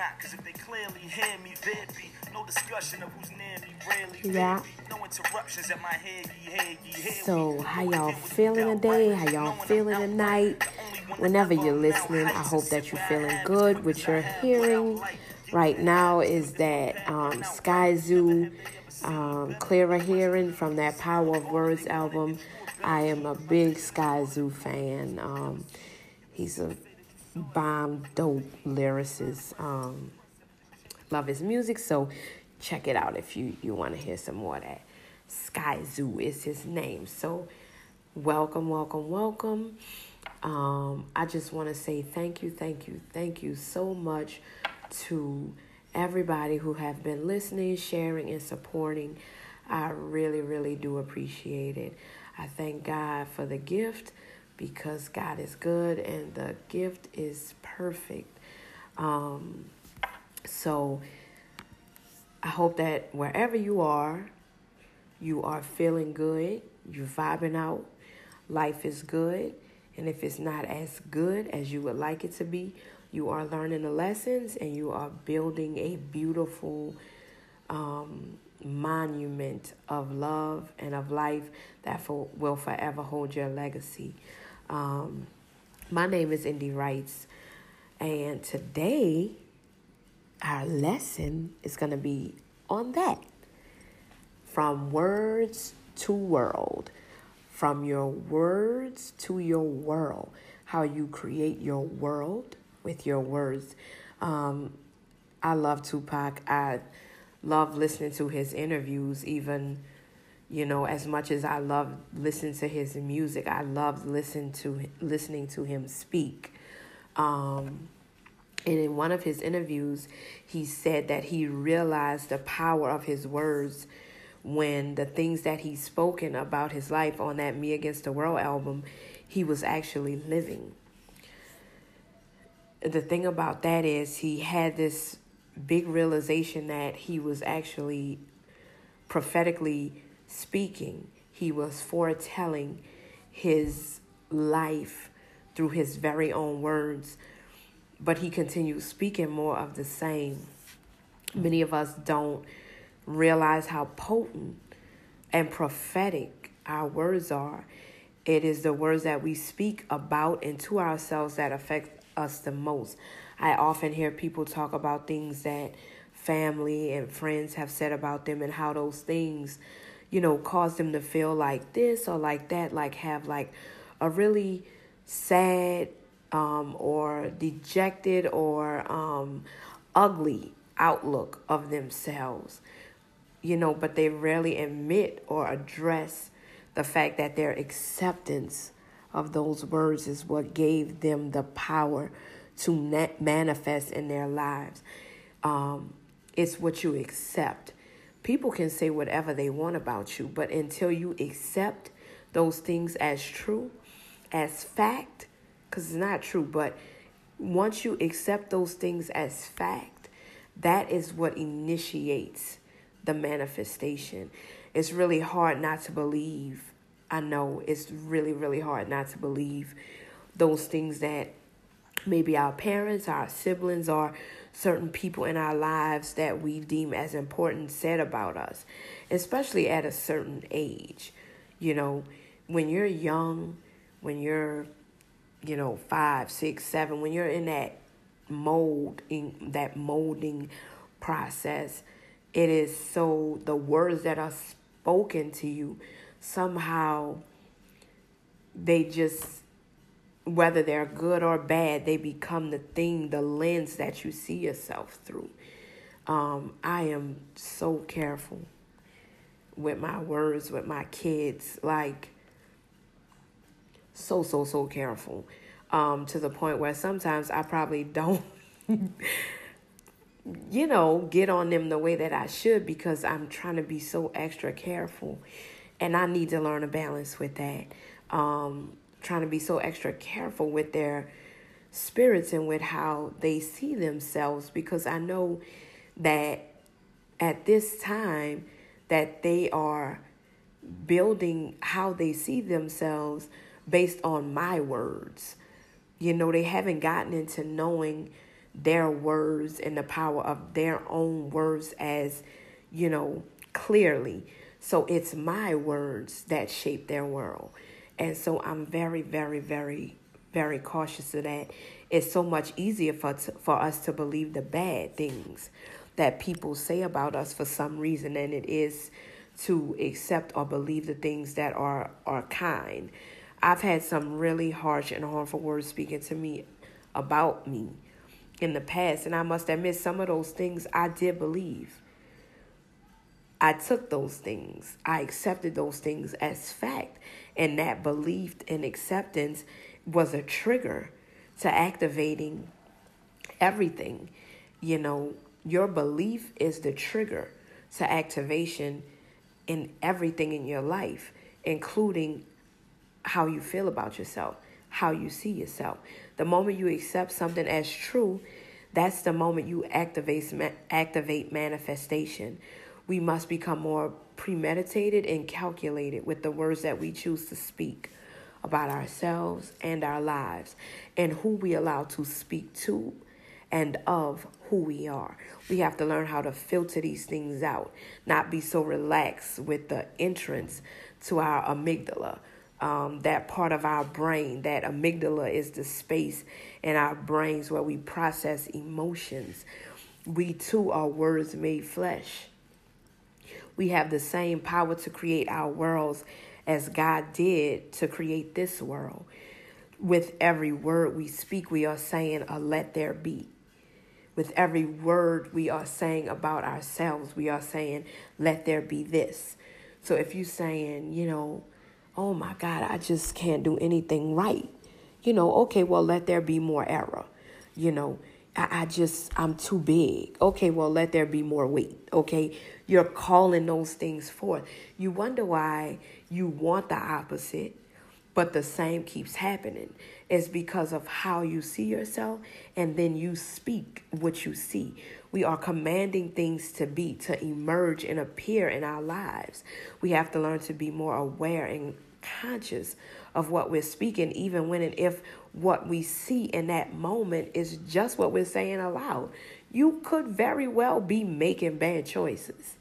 not, cause if they clearly hear me, there'd be no discussion of who's near me, really. Yeah. No interruptions at my head, ye head, ye head. So, how y'all feeling today? How y'all feeling tonight? Whenever you're listening, I hope that you're feeling good. with you're hearing right now is that um, Skyzoo, um, Clearer Hearing from that Power of Words album. I am a big Skyzoo fan. Um, he's a bomb, dope lyricist. Um, love his music, so check it out if you, you want to hear some more of that. Skyzoo is his name. So, welcome, welcome, welcome. Um, I just want to say thank you, thank you, thank you so much to everybody who have been listening, sharing, and supporting. I really, really do appreciate it. I thank God for the gift because God is good and the gift is perfect. Um, so I hope that wherever you are, you are feeling good, you're vibing out, life is good. And if it's not as good as you would like it to be, you are learning the lessons and you are building a beautiful um, monument of love and of life that for, will forever hold your legacy. Um, my name is Indy Wrights, and today our lesson is going to be on that from words to world, from your words to your world, how you create your world with your words. Um, I love Tupac. I love listening to his interviews, even you know as much as I love listening to his music. I love listen to listening to him speak. Um, and in one of his interviews, he said that he realized the power of his words when the things that he's spoken about his life on that Me Against the World album, he was actually living. The thing about that is he had this big realization that he was actually prophetically speaking. He was foretelling his life through his very own words, but he continued speaking more of the same. Many of us don't realize how potent and prophetic our words are. It is the words that we speak about and to ourselves that affect us the most. I often hear people talk about things that family and friends have said about them and how those things, you know, cause them to feel like this or like that, like have like a really sad um, or dejected or um, ugly outlook of themselves you know, but they rarely admit or address the fact that their acceptance of those words is what gave them the power to manifest in their lives. Um, it's what you accept. People can say whatever they want about you, but until you accept those things as true, as fact, because it's not true, but once you accept those things as fact, that is what initiates the manifestation. It's really hard not to believe. I know it's really, really hard not to believe those things that maybe our parents, our siblings, or certain people in our lives that we deem as important said about us, especially at a certain age. You know, when you're young, when you're, you know, five, six, seven, when you're in that mold, in that molding process, it is so the words that are spoken to you somehow they just whether they're good or bad they become the thing the lens that you see yourself through um, i am so careful with my words with my kids like so so so careful um, to the point where sometimes i probably don't you know, get on them the way that I should because I'm trying to be so extra careful. And I need to learn a balance with that. Um, trying to be so extra careful with their spirits and with how they see themselves because I know that at this time that they are building how they see themselves based on my words. You know, they haven't gotten into knowing their words and the power of their own words as, you know, clearly. So it's my words that shape their world. And so I'm very, very, very, very cautious of that. It's so much easier for, for us to believe the bad things that people say about us for some reason than it is to accept or believe the things that are, are kind. I've had some really harsh and harmful words speaking to me about me in the past, and I must admit, some of those things I did believe. I took those things, I accepted those things as fact, and that belief and acceptance was a trigger to activating everything. You know, your belief is the trigger to activation in everything in your life, including how you feel about yourself, how you see yourself. The moment you accept something as true, that's the moment you activate activate manifestation. We must become more premeditated and calculated with the words that we choose to speak about ourselves and our lives and who we allow to speak to and of who we are. We have to learn how to filter these things out, not be so relaxed with the entrance to our amygdala um, that part of our brain, that amygdala is the space in our brains where we process emotions. We too are words made flesh. We have the same power to create our worlds as God did to create this world. With every word we speak, we are saying a let there be. With every word we are saying about ourselves, we are saying, let there be this. So if you're saying, you know, oh my God, I just can't do anything right. You know, okay, well, let there be more error. You know, I, I just, I'm too big. Okay, well, let there be more weight. Okay, you're calling those things forth. You wonder why you want the opposite, but the same keeps happening. It's because of how you see yourself, and then you speak what you see. We are commanding things to be, to emerge and appear in our lives. We have to learn to be more aware and conscious of what we're speaking, even when and if what we see in that moment is just what we're saying aloud. You could very well be making bad choices,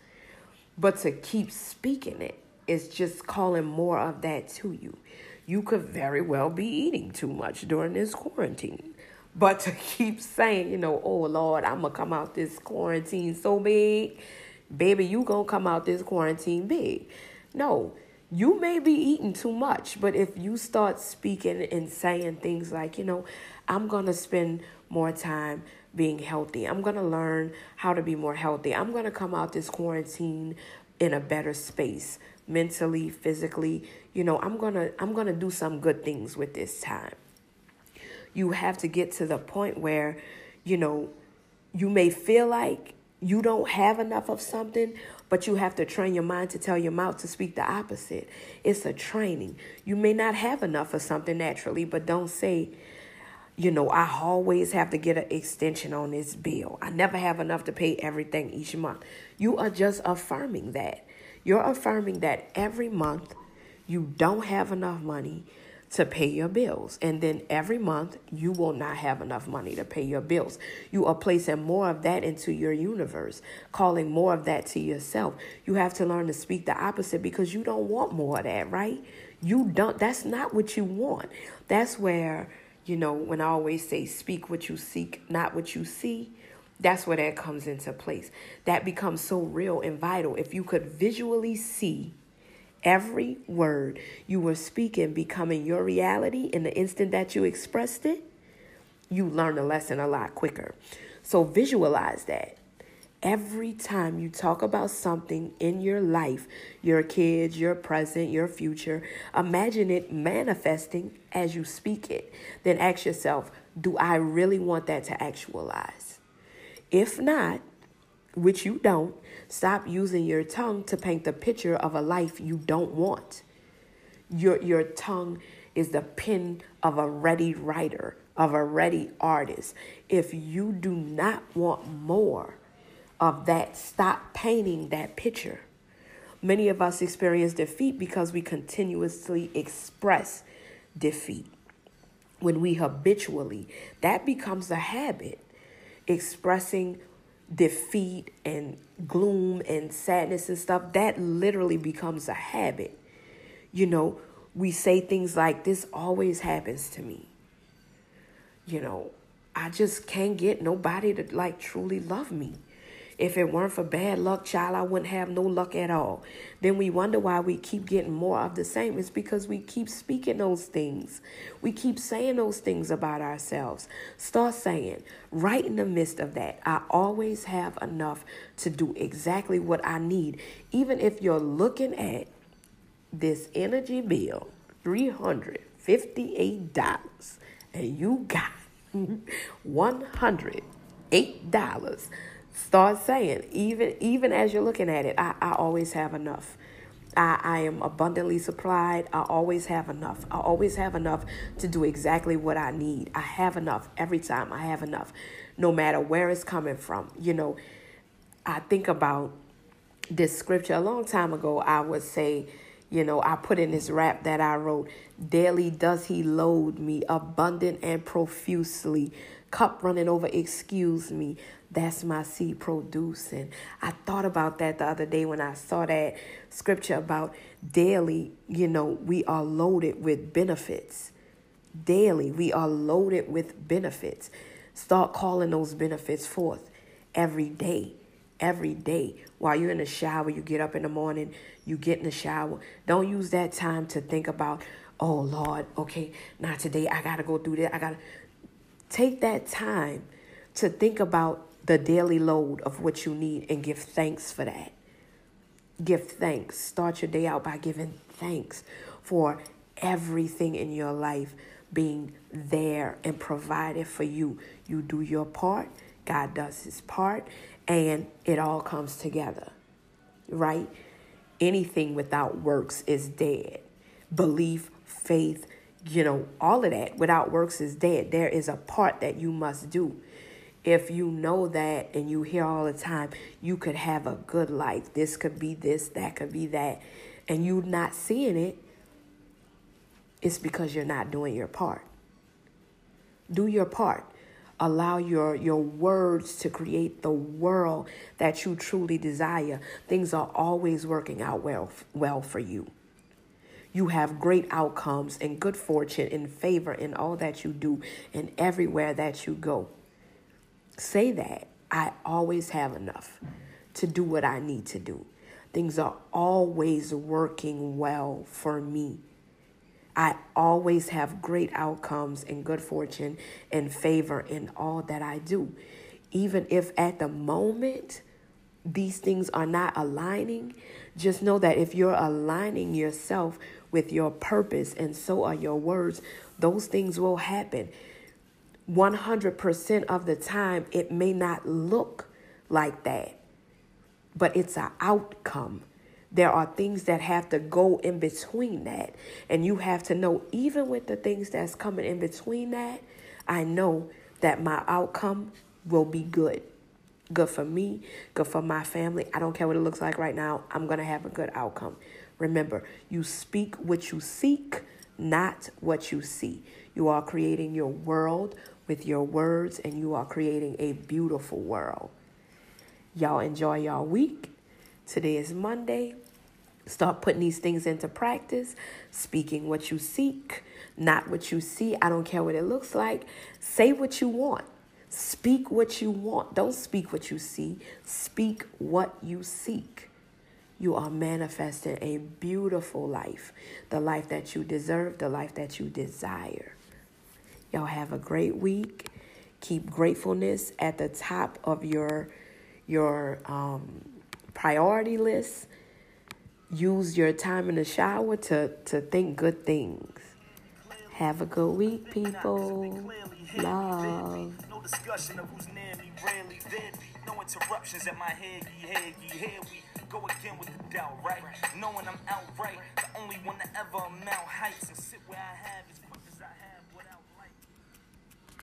but to keep speaking it is just calling more of that to you. You could very well be eating too much during this quarantine. But to keep saying, you know, oh Lord, I'm gonna come out this quarantine so big, baby, you gonna come out this quarantine big. No, you may be eating too much, but if you start speaking and saying things like, you know, I'm gonna spend more time being healthy. I'm gonna learn how to be more healthy. I'm gonna come out this quarantine in a better space, mentally, physically. You know, I'm gonna I'm gonna do some good things with this time you have to get to the point where, you know, you may feel like you don't have enough of something, but you have to train your mind to tell your mouth to speak the opposite. It's a training. You may not have enough of something naturally, but don't say, you know, I always have to get an extension on this bill. I never have enough to pay everything each month. You are just affirming that. You're affirming that every month you don't have enough money to pay your bills. And then every month, you will not have enough money to pay your bills. You are placing more of that into your universe, calling more of that to yourself. You have to learn to speak the opposite because you don't want more of that, right? You don't, that's not what you want. That's where, you know, when I always say speak what you seek, not what you see. That's where that comes into place. That becomes so real and vital. If you could visually see every word you were speaking becoming your reality in the instant that you expressed it, you learn the lesson a lot quicker. So visualize that. Every time you talk about something in your life, your kids, your present, your future, imagine it manifesting as you speak it. Then ask yourself, do I really want that to actualize? If not, which you don't, stop using your tongue to paint the picture of a life you don't want. Your, your tongue is the pen of a ready writer, of a ready artist. If you do not want more of that, stop painting that picture. Many of us experience defeat because we continuously express defeat. When we habitually, that becomes a habit expressing defeat and gloom and sadness and stuff, that literally becomes a habit. You know, we say things like, This always happens to me. You know, I just can't get nobody to like truly love me. If it weren't for bad luck, child, I wouldn't have no luck at all. Then we wonder why we keep getting more of the same. It's because we keep speaking those things. We keep saying those things about ourselves. Start saying, right in the midst of that, I always have enough to do exactly what I need. Even if you're looking at this energy bill, $358, and you got $108 Start saying, even even as you're looking at it, I, I always have enough. I, I am abundantly supplied. I always have enough. I always have enough to do exactly what I need. I have enough every time. I have enough, no matter where it's coming from. You know, I think about this scripture a long time ago. I would say, you know, I put in this rap that I wrote Daily does he load me abundant and profusely, cup running over, excuse me. That's my seed producing. I thought about that the other day when I saw that scripture about daily, you know, we are loaded with benefits. Daily, we are loaded with benefits. Start calling those benefits forth every day. Every day. While you're in the shower, you get up in the morning, you get in the shower. Don't use that time to think about, oh Lord, okay, not today. I got to go through that. I got to take that time to think about the daily load of what you need and give thanks for that. Give thanks. Start your day out by giving thanks for everything in your life being there and provided for you. You do your part, God does his part, and it all comes together, right? Anything without works is dead. Belief, faith, you know, all of that without works is dead. There is a part that you must do if you know that and you hear all the time, you could have a good life. This could be this, that could be that, and you not seeing it, it's because you're not doing your part. Do your part. Allow your, your words to create the world that you truly desire. Things are always working out well, well for you. You have great outcomes and good fortune and favor in all that you do and everywhere that you go say that. I always have enough to do what I need to do. Things are always working well for me. I always have great outcomes and good fortune and favor in all that I do. Even if at the moment these things are not aligning, just know that if you're aligning yourself with your purpose and so are your words, those things will happen. 100% of the time, it may not look like that, but it's an outcome. There are things that have to go in between that. And you have to know, even with the things that's coming in between that, I know that my outcome will be good. Good for me, good for my family. I don't care what it looks like right now. I'm going to have a good outcome. Remember, you speak what you seek, not what you see. You are creating your world with your words, and you are creating a beautiful world. Y'all enjoy y'all week. Today is Monday. Start putting these things into practice, speaking what you seek, not what you see. I don't care what it looks like. Say what you want. Speak what you want. Don't speak what you see. Speak what you seek. You are manifesting a beautiful life, the life that you deserve, the life that you desire. Y'all have a great week. Keep gratefulness at the top of your your um, priority list. Use your time in the shower to, to think good things. Have a good week, people. Love. No discussion of who's rarely. No interruptions at my. We go again with the doubt, right? Knowing I'm outright, the only one to ever heights and sit where I have is